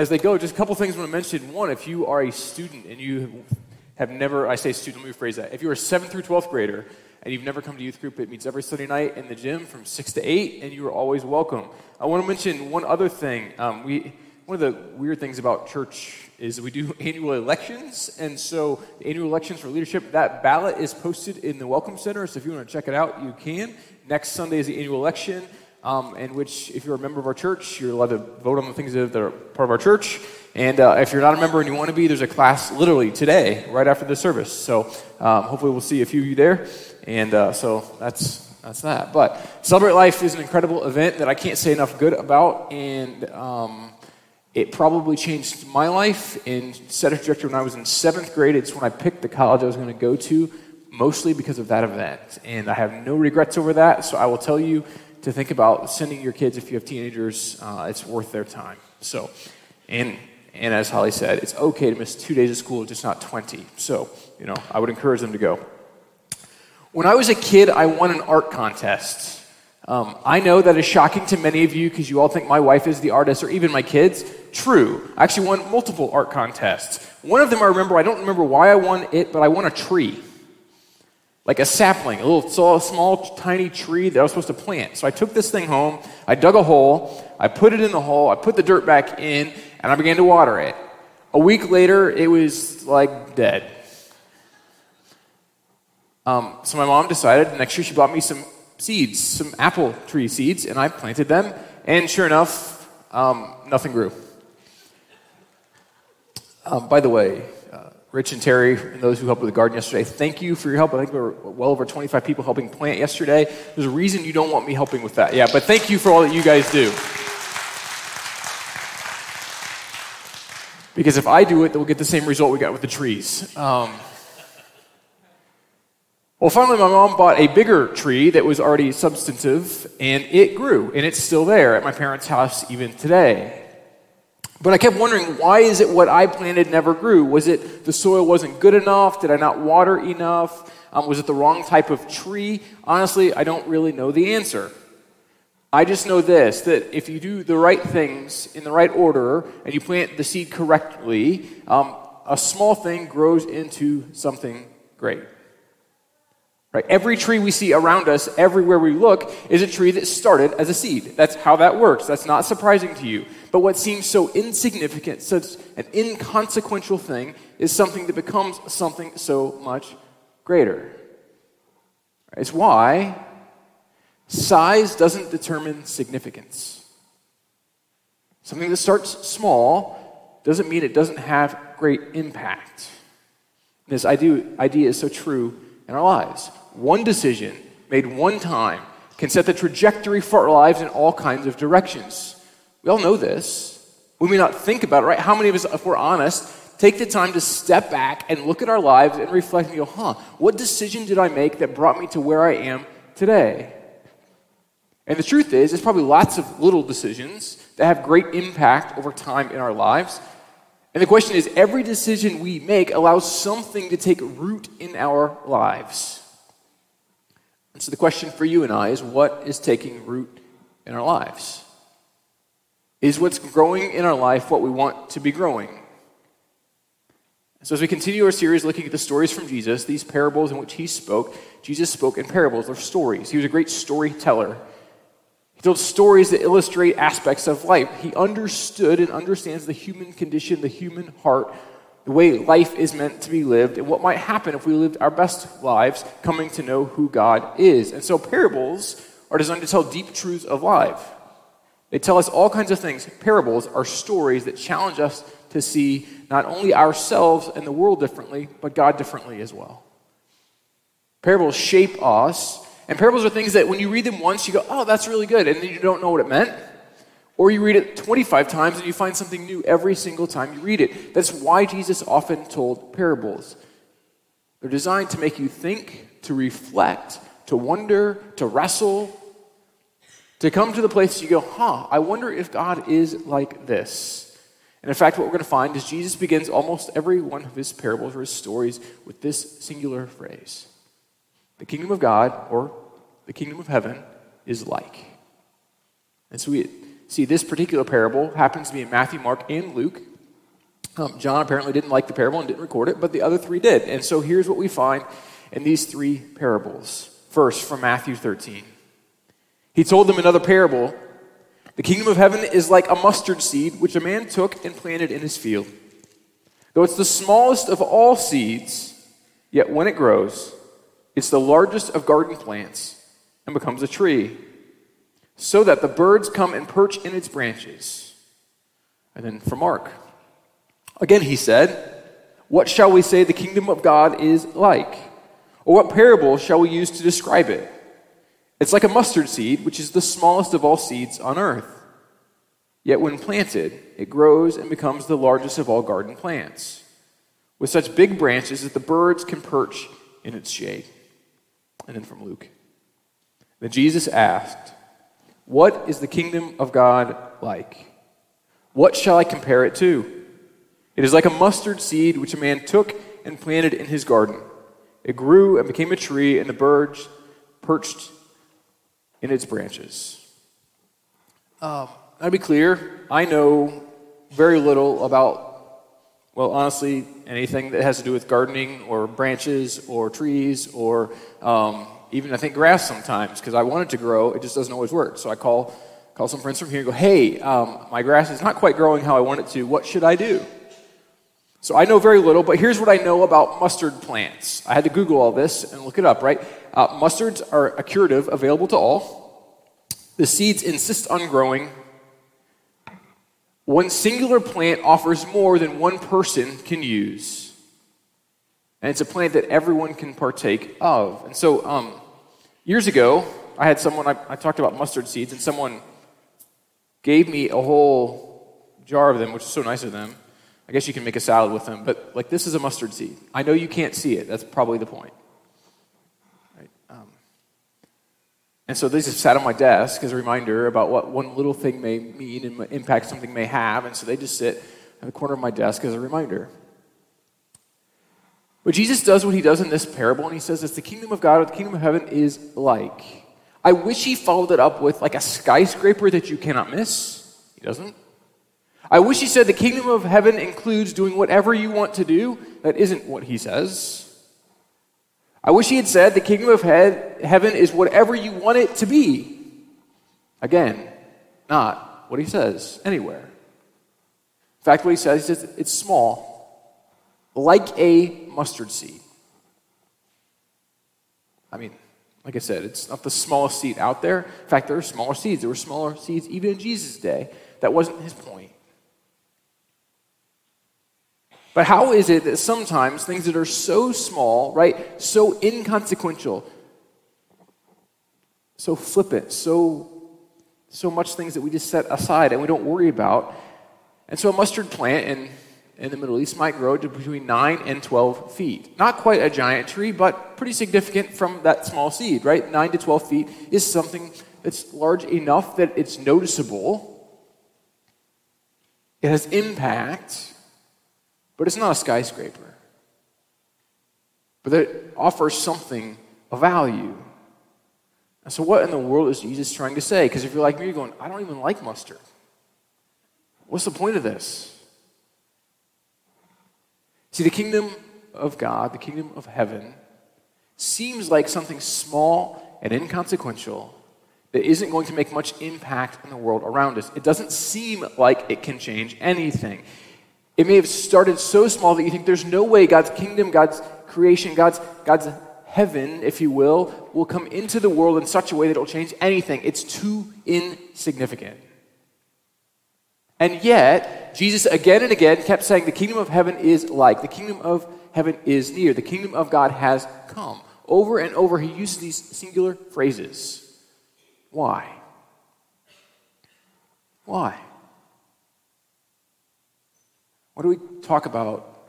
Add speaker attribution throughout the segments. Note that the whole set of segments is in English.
Speaker 1: as they go, just a couple things I want to mention. One, if you are a student and you have never, I say student, let me rephrase that. If you're a 7th through 12th grader and you've never come to youth group, it meets every Sunday night in the gym from 6 to 8, and you are always welcome. I want to mention one other thing. Um, we, one of the weird things about church is we do annual elections, and so annual elections for leadership, that ballot is posted in the Welcome Center, so if you want to check it out, you can. Next Sunday is the annual election, um, in which, if you're a member of our church, you're allowed to vote on the things that are part of our church. And uh, if you're not a member and you want to be, there's a class literally today, right after the service. So um, hopefully we'll see a few of you there. And uh, so that's that's that. But Celebrate Life is an incredible event that I can't say enough good about, and um, it probably changed my life and set a trajectory when I was in seventh grade. It's when I picked the college I was going to go to, mostly because of that event. And I have no regrets over that, so I will tell you to think about sending your kids if you have teenagers. Uh, it's worth their time. So, and and as Holly said, it's okay to miss two days of school, just not 20. So, you know, I would encourage them to go. When I was a kid, I won an art contest. Um, I know that is shocking to many of you because you all think my wife is the artist or even my kids. True. I actually won multiple art contests. One of them I remember, I don't remember why I won it, but I won a tree. Like a sapling, a little small, small, tiny tree that I was supposed to plant. So I took this thing home, I dug a hole, I put it in the hole, I put the dirt back in, and I began to water it. A week later, it was like dead. Um, so my mom decided next year she bought me some seeds, some apple tree seeds, and I planted them. And sure enough, um, nothing grew. Um, by the way, Rich and Terry and those who helped with the garden yesterday, thank you for your help. I think there were well over 25 people helping plant yesterday. There's a reason you don't want me helping with that. Yeah, but thank you for all that you guys do. Because if I do it, then we'll get the same result we got with the trees. Um, well, finally, my mom bought a bigger tree that was already substantive, and it grew, and it's still there at my parents' house even today. But I kept wondering, why is it what I planted never grew? Was it the soil wasn't good enough? Did I not water enough? Um, was it the wrong type of tree? Honestly, I don't really know the answer. I just know this that if you do the right things in the right order and you plant the seed correctly, um, a small thing grows into something great. Right? Every tree we see around us, everywhere we look, is a tree that started as a seed. That's how that works. That's not surprising to you. But what seems so insignificant, such an inconsequential thing, is something that becomes something so much greater. It's why Size doesn't determine significance. Something that starts small doesn't mean it doesn't have great impact. This idea, is so true in our lives. One decision made one time can set the trajectory for our lives in all kinds of directions. We all know this. We may not think about it, right? How many of us, if we're honest, take the time to step back and look at our lives and reflect and go, huh, what decision did I make that brought me to where I am today? And the truth is, there's probably lots of little decisions that have great impact over time in our lives. And the question is every decision we make allows something to take root in our lives. And so the question for you and I is what is taking root in our lives? Is what's growing in our life what we want to be growing? So, as we continue our series looking at the stories from Jesus, these parables in which he spoke, Jesus spoke in parables or stories. He was a great storyteller. He told stories that illustrate aspects of life. He understood and understands the human condition, the human heart, the way life is meant to be lived, and what might happen if we lived our best lives coming to know who God is. And so parables are designed to tell deep truths of life. They tell us all kinds of things. Parables are stories that challenge us to see not only ourselves and the world differently, but God differently as well. Parables shape us and parables are things that when you read them once, you go, oh, that's really good, and then you don't know what it meant. Or you read it 25 times and you find something new every single time you read it. That's why Jesus often told parables. They're designed to make you think, to reflect, to wonder, to wrestle, to come to the place you go, huh, I wonder if God is like this. And in fact, what we're going to find is Jesus begins almost every one of his parables or his stories with this singular phrase The kingdom of God, or the kingdom of heaven is like. And so we See, this particular parable happens to be in Matthew, Mark, and Luke. Um, John apparently didn't like the parable and didn't record it, but the other three did. And so here's what we find in these three parables. First, from Matthew 13. He told them another parable The kingdom of heaven is like a mustard seed, which a man took and planted in his field. Though it's the smallest of all seeds, yet when it grows, it's the largest of garden plants and becomes a tree, so that the birds come and perch in its branches. And then from Mark. Again, he said, What shall we say the kingdom of God is like? Or what parable shall we use to describe it? It's like a mustard seed, which is the smallest of all seeds on earth. Yet when planted, it grows and becomes the largest of all garden plants, with such big branches that the birds can perch in its shade. And then from Luke. Then Jesus asked, What is the kingdom of God like? What shall I compare it to? It is like a mustard seed which a man took and planted in his garden. It grew and became a tree, and the birds perched in its branches. Uh, I'll be clear, I know very little about, well, honestly, anything that has to do with gardening or branches or trees or um, even, I think, grass sometimes because I want it to grow. It just doesn't always work. So I call, call some friends from here and go, hey, um, my grass is not quite growing how I want it to. What should I do? So I know very little, but here's what I know about mustard plants. I had to Google all this and look it up, right? Uh, mustards are a curative available to all. The seeds insist on growing. One singular plant offers more than one person can use. And it's a plant that everyone can partake of. And so, um, years ago, I had someone, I, I talked about mustard seeds, and someone gave me a whole jar of them, which is so nice of them. I guess you can make a salad with them, but like this is a mustard seed. I know you can't see it. That's probably the point. Right? Um, and so they just sat on my desk as a reminder about what one little thing may mean and impact something may have. And so they just sit in the corner of my desk as a reminder. But Jesus does what he does in this parable, and he says, It's the kingdom of God or the kingdom of heaven is like. I wish he followed it up with like a skyscraper that you cannot miss. He doesn't. I wish he said the kingdom of heaven includes doing whatever you want to do. That isn't what he says. I wish he had said the kingdom of he- heaven is whatever you want it to be. Again, not what he says anywhere. In fact, what he says, says it's small, like a mustard seed. I mean, like I said, it's not the smallest seed out there. In fact, there are smaller seeds. There were smaller seeds even in Jesus' day. That wasn't his point. But how is it that sometimes things that are so small, right, so inconsequential, so flippant, so so much things that we just set aside and we don't worry about. And so a mustard plant in, in the Middle East might grow to between 9 and 12 feet. Not quite a giant tree, but pretty significant from that small seed, right? 9 to 12 feet is something that's large enough that it's noticeable. It has impact but it's not a skyscraper. But it offers something of value. And so, what in the world is Jesus trying to say? Because if you're like me, you're going, I don't even like mustard. What's the point of this? See, the kingdom of God, the kingdom of heaven, seems like something small and inconsequential that isn't going to make much impact in the world around us. It doesn't seem like it can change anything. It may have started so small that you think there's no way God's kingdom, God's creation, God's, God's heaven, if you will, will come into the world in such a way that it will change anything. It's too insignificant. And yet, Jesus again and again kept saying, The kingdom of heaven is like, the kingdom of heaven is near, the kingdom of God has come. Over and over, he uses these singular phrases. Why? Why? Why do we talk about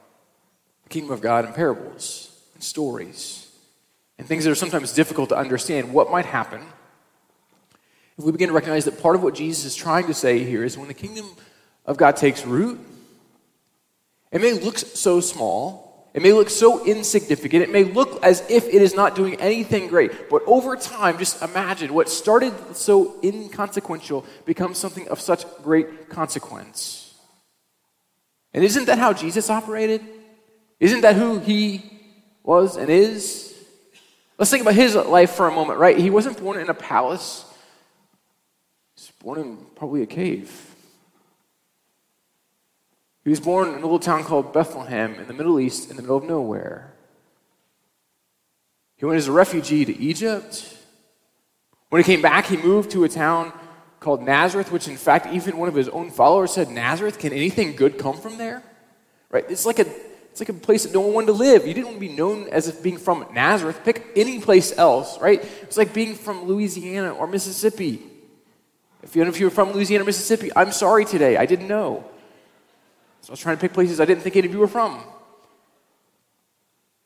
Speaker 1: the kingdom of God in parables and stories and things that are sometimes difficult to understand? What might happen if we begin to recognize that part of what Jesus is trying to say here is when the kingdom of God takes root, it may look so small, It may look so insignificant. It may look as if it is not doing anything great. But over time, just imagine what started so inconsequential becomes something of such great consequence. And isn't that how Jesus operated? Isn't that who he was and is? Let's think about his life for a moment, right? He wasn't born in a palace, born in probably a cave. He was born in a little town called Bethlehem in the Middle East, in the middle of nowhere. He went as a refugee to Egypt. When he came back, he moved to a town called Nazareth, which, in fact, even one of his own followers said, Nazareth, can anything good come from there? Right? It's like a it's like a place that no one wanted to live. You didn't want to be known as if being from Nazareth. Pick any place else, right? It's like being from Louisiana or Mississippi. If you, if you were from Louisiana Mississippi, I'm sorry today. I didn't know. So I was trying to pick places I didn't think any of you were from.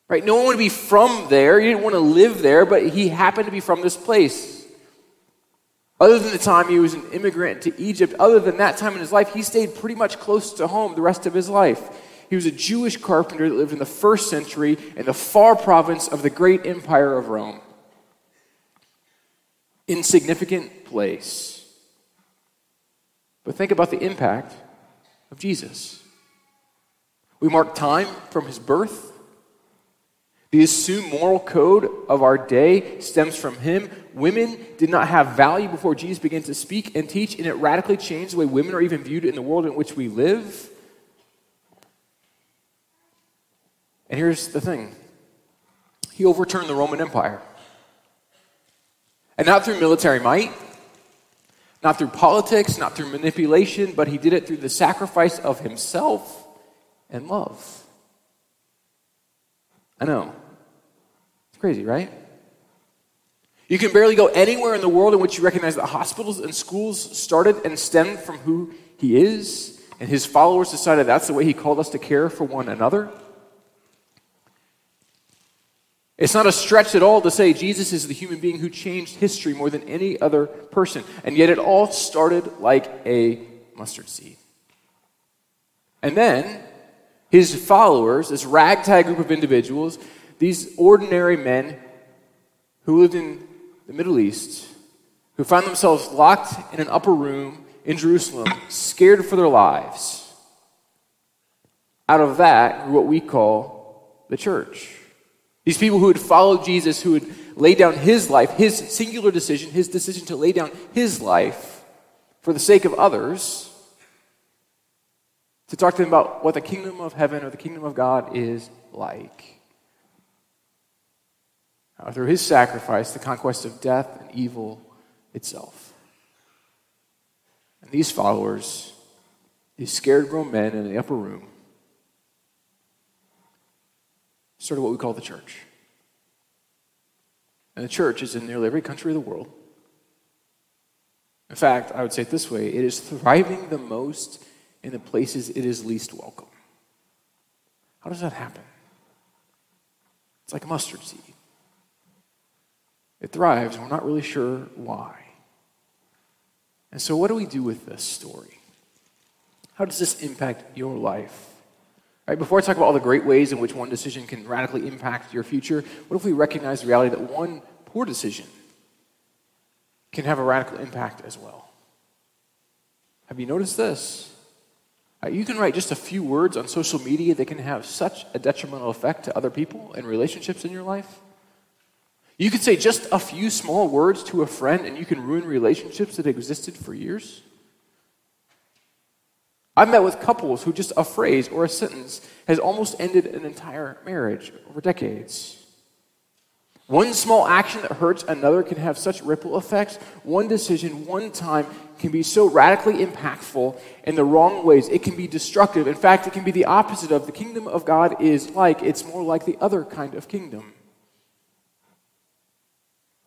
Speaker 1: Right? No one would be from there. You didn't want to live there, but he happened to be from this place. Other than the time he was an immigrant to Egypt, other than that time in his life, he stayed pretty much close to home the rest of his life. He was a Jewish carpenter that lived in the first century in the far province of the great empire of Rome. Insignificant place. But think about the impact of Jesus. We mark time from his birth. The assumed moral code of our day stems from him. Women did not have value before Jesus began to speak and teach, and it radically changed the way women are even viewed in the world in which we live. And here's the thing He overturned the Roman Empire. And not through military might, not through politics, not through manipulation, but he did it through the sacrifice of himself and love. I know. It's crazy, right? You can barely go anywhere in the world in which you recognize that hospitals and schools started and stemmed from who he is, and his followers decided that's the way he called us to care for one another. It's not a stretch at all to say Jesus is the human being who changed history more than any other person, and yet it all started like a mustard seed. And then his followers, this ragtag group of individuals, these ordinary men who lived in the Middle East, who found themselves locked in an upper room in Jerusalem, scared for their lives. Out of that grew what we call the church. These people who had followed Jesus, who had laid down his life, his singular decision, his decision to lay down his life for the sake of others to talk to them about what the kingdom of heaven or the kingdom of God is like. Uh, through his sacrifice, the conquest of death and evil itself. And these followers, these scared grown men in the upper room, started what we call the church. And the church is in nearly every country of the world. In fact, I would say it this way it is thriving the most in the places it is least welcome. How does that happen? It's like a mustard seed. It thrives, and we're not really sure why. And so, what do we do with this story? How does this impact your life? Right, before I talk about all the great ways in which one decision can radically impact your future, what if we recognize the reality that one poor decision can have a radical impact as well? Have you noticed this? Uh, you can write just a few words on social media that can have such a detrimental effect to other people and relationships in your life. You can say just a few small words to a friend and you can ruin relationships that existed for years. I've met with couples who just a phrase or a sentence has almost ended an entire marriage over decades. One small action that hurts another can have such ripple effects. One decision, one time, can be so radically impactful in the wrong ways. It can be destructive. In fact, it can be the opposite of the kingdom of God is like. It's more like the other kind of kingdom.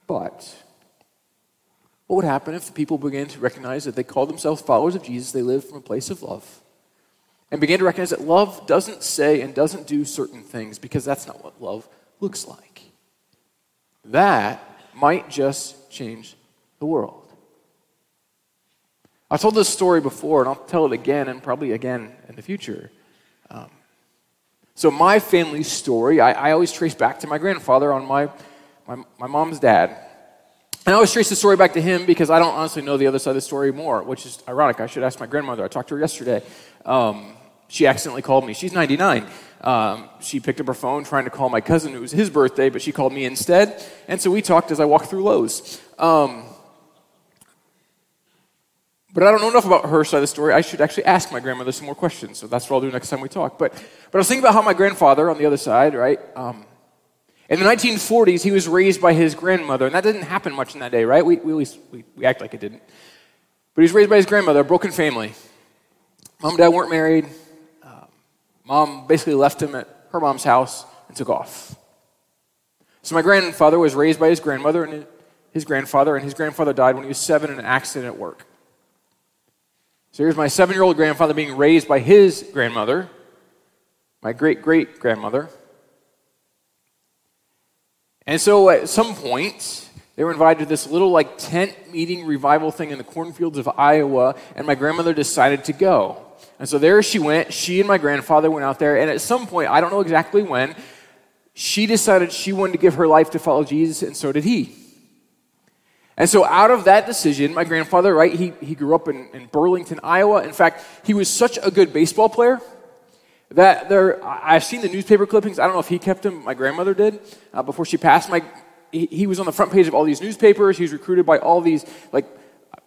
Speaker 1: But what would happen if the people began to recognize that they call themselves followers of Jesus, they live from a place of love, and began to recognize that love doesn't say and doesn't do certain things because that's not what love looks like? That might just change the world. I told this story before, and I'll tell it again and probably again in the future. Um, So, my family story, I, I always trace back to my grandfather on my, my, my mom's dad. And I always trace the story back to him because I don't honestly know the other side of the story more, which is ironic. I should ask my grandmother. I talked to her yesterday. Um, she accidentally called me. She's 99. Um, she picked up her phone trying to call my cousin. It was his birthday, but she called me instead. And so we talked as I walked through Lowe's. Um, but I don't know enough about her side of the story. I should actually ask my grandmother some more questions. So that's what I'll do next time we talk. But, but I was thinking about how my grandfather on the other side, right? Um, in the 1940s, he was raised by his grandmother, and that didn't happen much in that day, right? We, we, we, we act like it didn't. But he was raised by his grandmother, a broken family. Mom and dad weren't married. Uh, mom basically left him at her mom's house and took off. So my grandfather was raised by his grandmother and his grandfather, and his grandfather died when he was seven in an accident at work. So here's my seven year old grandfather being raised by his grandmother, my great great grandmother. And so at some point, they were invited to this little like tent meeting revival thing in the cornfields of Iowa, and my grandmother decided to go. And so there she went. She and my grandfather went out there, and at some point, I don't know exactly when, she decided she wanted to give her life to follow Jesus, and so did he. And so, out of that decision, my grandfather, right, he, he grew up in, in Burlington, Iowa. In fact, he was such a good baseball player that there, I've seen the newspaper clippings. I don't know if he kept them. My grandmother did uh, before she passed. My, he, was on the front page of all these newspapers. He was recruited by all these like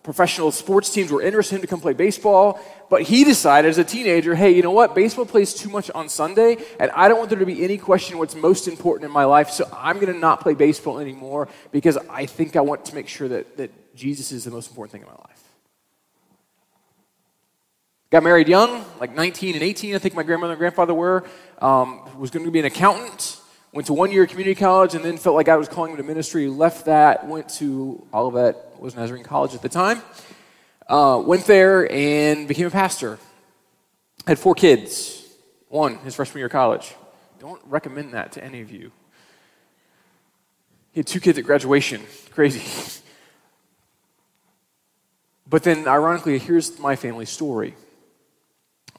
Speaker 1: professional sports teams were interested in him to come play baseball. But he decided as a teenager, hey, you know what? Baseball plays too much on Sunday, and I don't want there to be any question what's most important in my life. So I'm going to not play baseball anymore because I think I want to make sure that, that Jesus is the most important thing in my life. Got married young, like 19 and 18, I think my grandmother and grandfather were. Um, was going to be an accountant. Went to one year community college and then felt like God was calling him to ministry. Left that, went to Olivet, was Nazarene College at the time. Uh, went there and became a pastor. Had four kids. One, his freshman year of college. Don't recommend that to any of you. He had two kids at graduation. Crazy. But then, ironically, here's my family story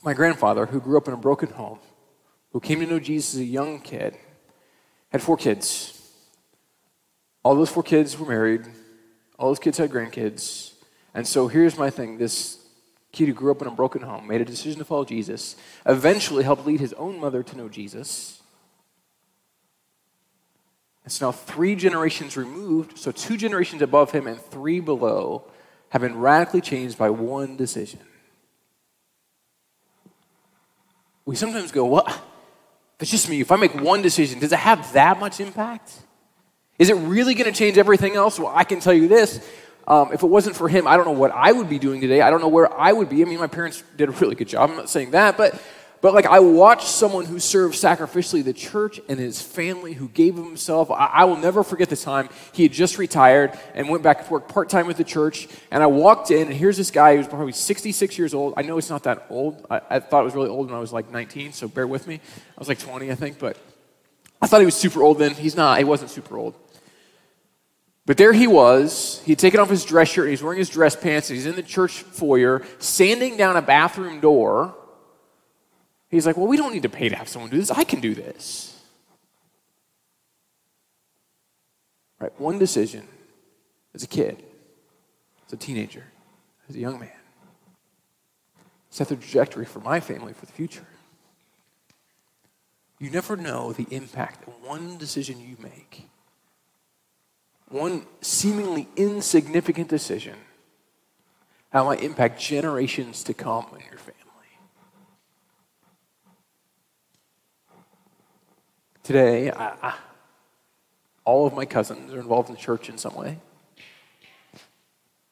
Speaker 1: my grandfather, who grew up in a broken home, who came to know Jesus as a young kid, had four kids. All those four kids were married, all those kids had grandkids. And so here's my thing this kid who grew up in a broken home made a decision to follow Jesus, eventually helped lead his own mother to know Jesus. It's now three generations removed, so two generations above him and three below have been radically changed by one decision we sometimes go, what? That's just me. If I make one decision, does it have that much impact? Is it really going to change everything else? Well, I can tell you this. Um, if it wasn't for him, I don't know what I would be doing today. I don't know where I would be. I mean, my parents did a really good job. I'm not saying that, but but like I watched someone who served sacrificially the church and his family, who gave himself. I, I will never forget the time he had just retired and went back to work part time with the church. And I walked in, and here's this guy who's probably 66 years old. I know it's not that old. I, I thought it was really old when I was like 19, so bear with me. I was like 20, I think, but I thought he was super old then. He's not. He wasn't super old. But there he was. He'd taken off his dress shirt, he's wearing his dress pants, he's in the church foyer, sanding down a bathroom door He's like, well, we don't need to pay to have someone do this. I can do this. Right? One decision as a kid, as a teenager, as a young man, set the trajectory for my family for the future. You never know the impact that one decision you make, one seemingly insignificant decision, how it might impact generations to come in your family. Today, I, all of my cousins are involved in church in some way.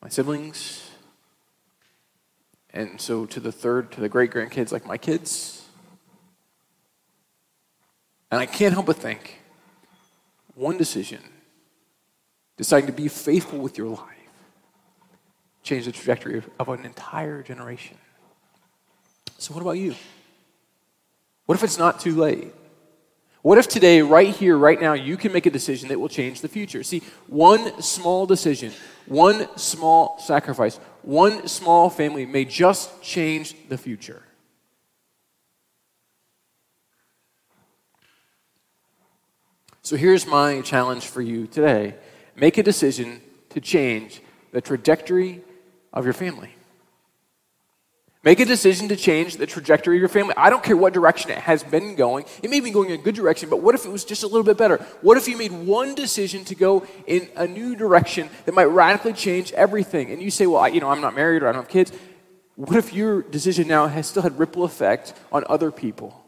Speaker 1: My siblings. And so to the third, to the great grandkids, like my kids. And I can't help but think one decision, deciding to be faithful with your life, change the trajectory of, of an entire generation. So, what about you? What if it's not too late? What if today, right here, right now, you can make a decision that will change the future? See, one small decision, one small sacrifice, one small family may just change the future. So here's my challenge for you today make a decision to change the trajectory of your family. Make a decision to change the trajectory of your family. I don't care what direction it has been going. It may be going in a good direction, but what if it was just a little bit better? What if you made one decision to go in a new direction that might radically change everything? And you say, well, I, you know, I'm not married or I don't have kids. What if your decision now has still had ripple effect on other people?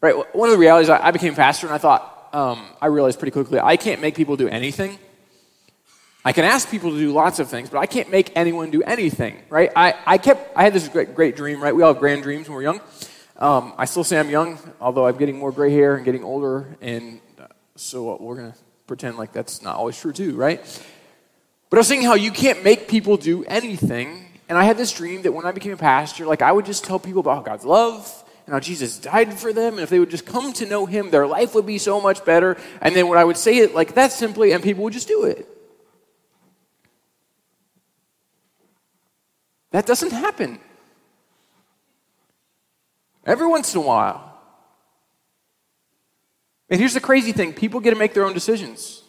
Speaker 1: Right? One of the realities, I became pastor and I thought, um, I realized pretty quickly, I can't make people do anything. I can ask people to do lots of things, but I can't make anyone do anything, right? I, I kept, I had this great, great dream, right? We all have grand dreams when we're young. Um, I still say I'm young, although I'm getting more gray hair and getting older, and uh, so we're going to pretend like that's not always true, too, right? But I was saying how you can't make people do anything, and I had this dream that when I became a pastor, like I would just tell people about God's love and how Jesus died for them, and if they would just come to know Him, their life would be so much better. And then when I would say it like that simply, and people would just do it. That doesn't happen. Every once in a while. And here's the crazy thing people get to make their own decisions.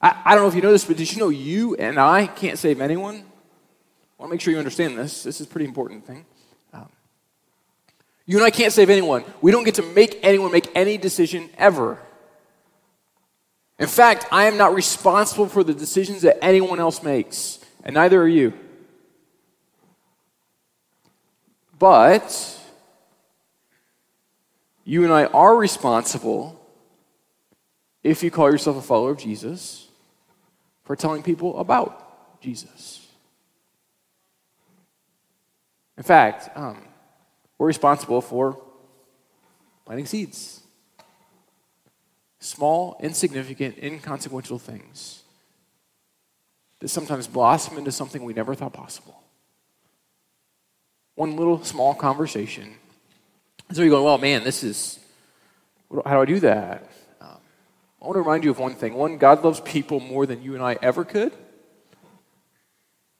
Speaker 1: I, I don't know if you know this, but did you know you and I can't save anyone? I want to make sure you understand this. This is a pretty important thing. Um, you and I can't save anyone. We don't get to make anyone make any decision ever. In fact, I am not responsible for the decisions that anyone else makes and neither are you. But you and I are responsible, if you call yourself a follower of Jesus, for telling people about Jesus. In fact, um, we're responsible for planting seeds. Small, insignificant, inconsequential things that sometimes blossom into something we never thought possible. One little small conversation. And so you're going, well, man, this is, how do I do that? Um, I want to remind you of one thing. One, God loves people more than you and I ever could.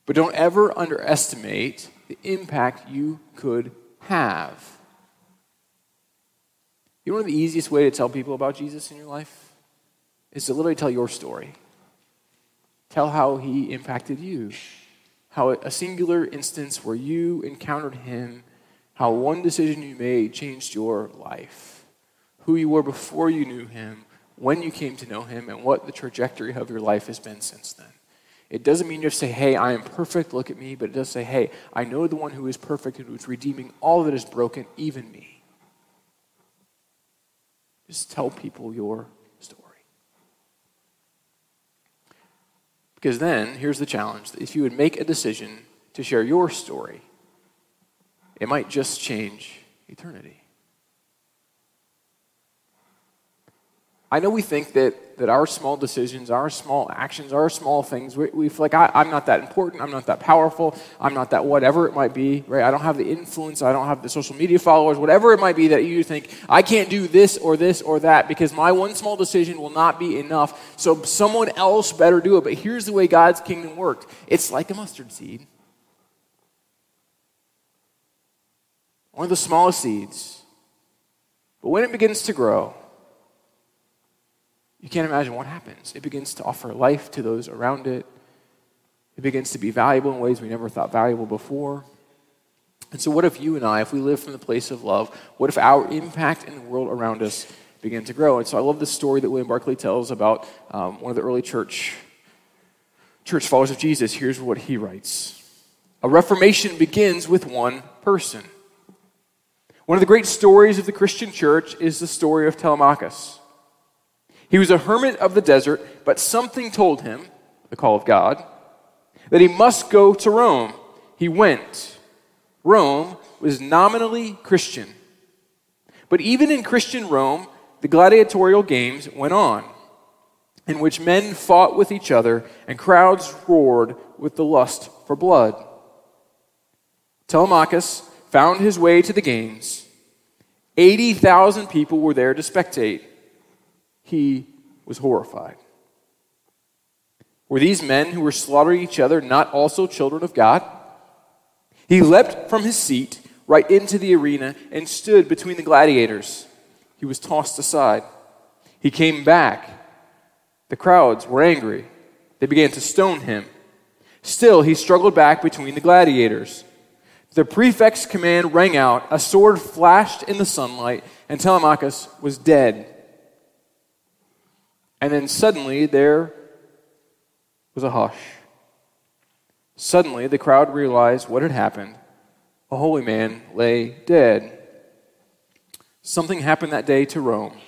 Speaker 1: But don't ever underestimate the impact you could have. You know, the easiest way to tell people about Jesus in your life is to literally tell your story. Tell how he impacted you. How a singular instance where you encountered him, how one decision you made changed your life. Who you were before you knew him, when you came to know him, and what the trajectory of your life has been since then. It doesn't mean you just say, hey, I am perfect, look at me, but it does say, hey, I know the one who is perfect and who is redeeming all that is broken, even me. Just tell people your Because then, here's the challenge if you would make a decision to share your story, it might just change eternity. I know we think that, that our small decisions, our small actions, our small things, we, we feel like I, I'm not that important, I'm not that powerful, I'm not that whatever it might be, right? I don't have the influence, I don't have the social media followers, whatever it might be that you think, I can't do this or this or that because my one small decision will not be enough, so someone else better do it. But here's the way God's kingdom worked it's like a mustard seed. One of the smallest seeds. But when it begins to grow, you can't imagine what happens. It begins to offer life to those around it. It begins to be valuable in ways we never thought valuable before. And so, what if you and I, if we live from the place of love, what if our impact in the world around us began to grow? And so, I love the story that William Barclay tells about um, one of the early church church followers of Jesus. Here's what he writes: A reformation begins with one person. One of the great stories of the Christian church is the story of Telemachus. He was a hermit of the desert, but something told him, the call of God, that he must go to Rome. He went. Rome was nominally Christian. But even in Christian Rome, the gladiatorial games went on, in which men fought with each other and crowds roared with the lust for blood. Telemachus found his way to the games. 80,000 people were there to spectate he was horrified. Were these men who were slaughtering each other not also children of God? He leapt from his seat, right into the arena and stood between the gladiators. He was tossed aside. He came back. The crowds were angry. They began to stone him. Still, he struggled back between the gladiators. The prefect's command rang out, a sword flashed in the sunlight, and Telemachus was dead. And then suddenly there was a hush. Suddenly the crowd realized what had happened. A holy man lay dead. Something happened that day to Rome,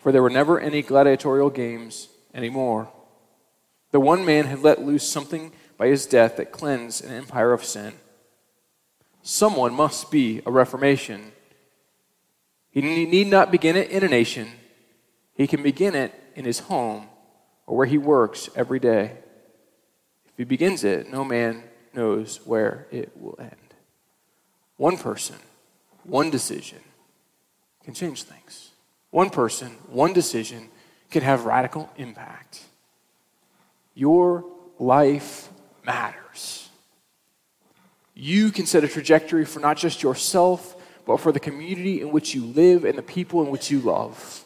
Speaker 1: for there were never any gladiatorial games anymore. The one man had let loose something by his death that cleansed an empire of sin. Someone must be a reformation. He need not begin it in a nation, he can begin it in his home or where he works every day. If he begins it, no man knows where it will end. One person, one decision can change things. One person, one decision can have radical impact. Your life matters. You can set a trajectory for not just yourself, but for the community in which you live and the people in which you love.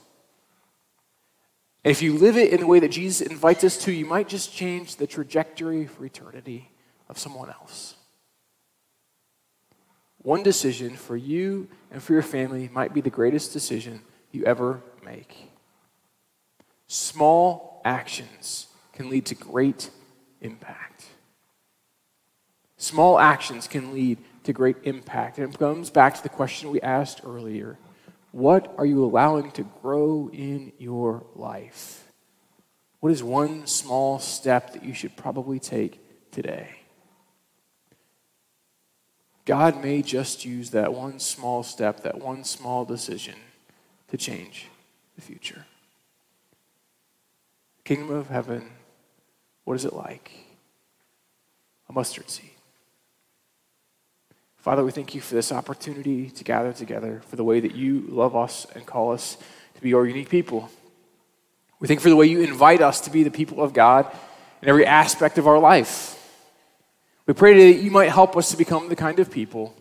Speaker 1: If you live it in the way that Jesus invites us to, you might just change the trajectory for eternity of someone else. One decision for you and for your family might be the greatest decision you ever make. Small actions can lead to great impact. Small actions can lead to great impact. And it comes back to the question we asked earlier what are you allowing to grow in your life? What is one small step that you should probably take today? God may just use that one small step, that one small decision to change the future. Kingdom of heaven, what is it like? A mustard seed. Father, we thank you for this opportunity to gather together, for the way that you love us and call us to be your unique people. We thank you for the way you invite us to be the people of God in every aspect of our life. We pray today that you might help us to become the kind of people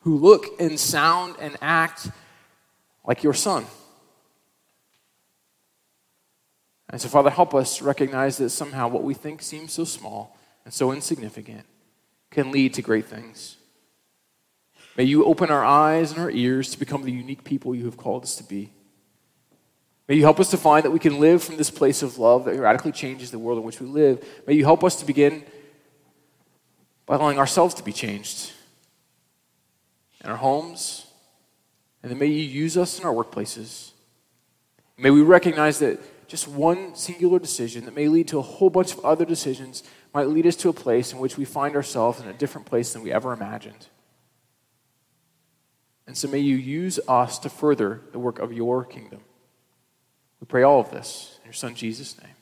Speaker 1: who look and sound and act like your son. And so, Father, help us recognize that somehow what we think seems so small and so insignificant can lead to great things. May you open our eyes and our ears to become the unique people you have called us to be. May you help us to find that we can live from this place of love that radically changes the world in which we live. May you help us to begin by allowing ourselves to be changed in our homes, and then may you use us in our workplaces. May we recognize that just one singular decision that may lead to a whole bunch of other decisions might lead us to a place in which we find ourselves in a different place than we ever imagined. And so may you use us to further the work of your kingdom. We pray all of this in your Son Jesus' name.